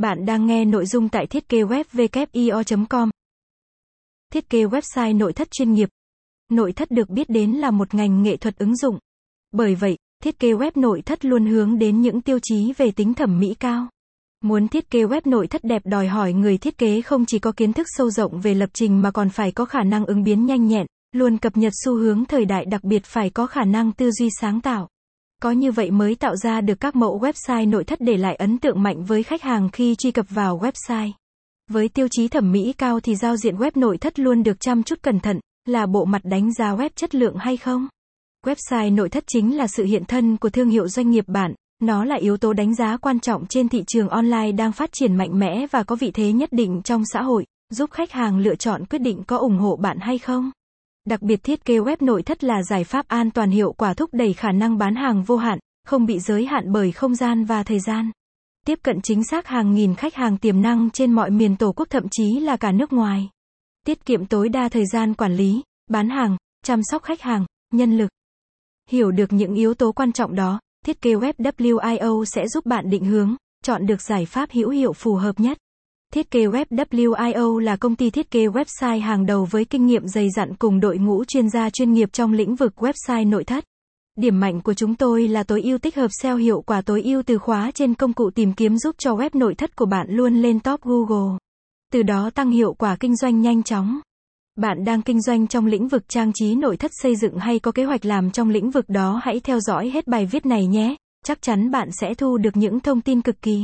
Bạn đang nghe nội dung tại thiết kế web com Thiết kế website nội thất chuyên nghiệp. Nội thất được biết đến là một ngành nghệ thuật ứng dụng. Bởi vậy, thiết kế web nội thất luôn hướng đến những tiêu chí về tính thẩm mỹ cao. Muốn thiết kế web nội thất đẹp đòi hỏi người thiết kế không chỉ có kiến thức sâu rộng về lập trình mà còn phải có khả năng ứng biến nhanh nhẹn, luôn cập nhật xu hướng thời đại đặc biệt phải có khả năng tư duy sáng tạo. Có như vậy mới tạo ra được các mẫu website nội thất để lại ấn tượng mạnh với khách hàng khi truy cập vào website. Với tiêu chí thẩm mỹ cao thì giao diện web nội thất luôn được chăm chút cẩn thận, là bộ mặt đánh giá web chất lượng hay không? Website nội thất chính là sự hiện thân của thương hiệu doanh nghiệp bạn, nó là yếu tố đánh giá quan trọng trên thị trường online đang phát triển mạnh mẽ và có vị thế nhất định trong xã hội, giúp khách hàng lựa chọn quyết định có ủng hộ bạn hay không. Đặc biệt thiết kế web nội thất là giải pháp an toàn hiệu quả thúc đẩy khả năng bán hàng vô hạn, không bị giới hạn bởi không gian và thời gian. Tiếp cận chính xác hàng nghìn khách hàng tiềm năng trên mọi miền tổ quốc thậm chí là cả nước ngoài. Tiết kiệm tối đa thời gian quản lý, bán hàng, chăm sóc khách hàng, nhân lực. Hiểu được những yếu tố quan trọng đó, thiết kế web WIO sẽ giúp bạn định hướng, chọn được giải pháp hữu hiệu phù hợp nhất. Thiết kế web WIO là công ty thiết kế website hàng đầu với kinh nghiệm dày dặn cùng đội ngũ chuyên gia chuyên nghiệp trong lĩnh vực website nội thất. Điểm mạnh của chúng tôi là tối ưu tích hợp SEO hiệu quả tối ưu từ khóa trên công cụ tìm kiếm giúp cho web nội thất của bạn luôn lên top Google. Từ đó tăng hiệu quả kinh doanh nhanh chóng. Bạn đang kinh doanh trong lĩnh vực trang trí nội thất xây dựng hay có kế hoạch làm trong lĩnh vực đó hãy theo dõi hết bài viết này nhé. Chắc chắn bạn sẽ thu được những thông tin cực kỳ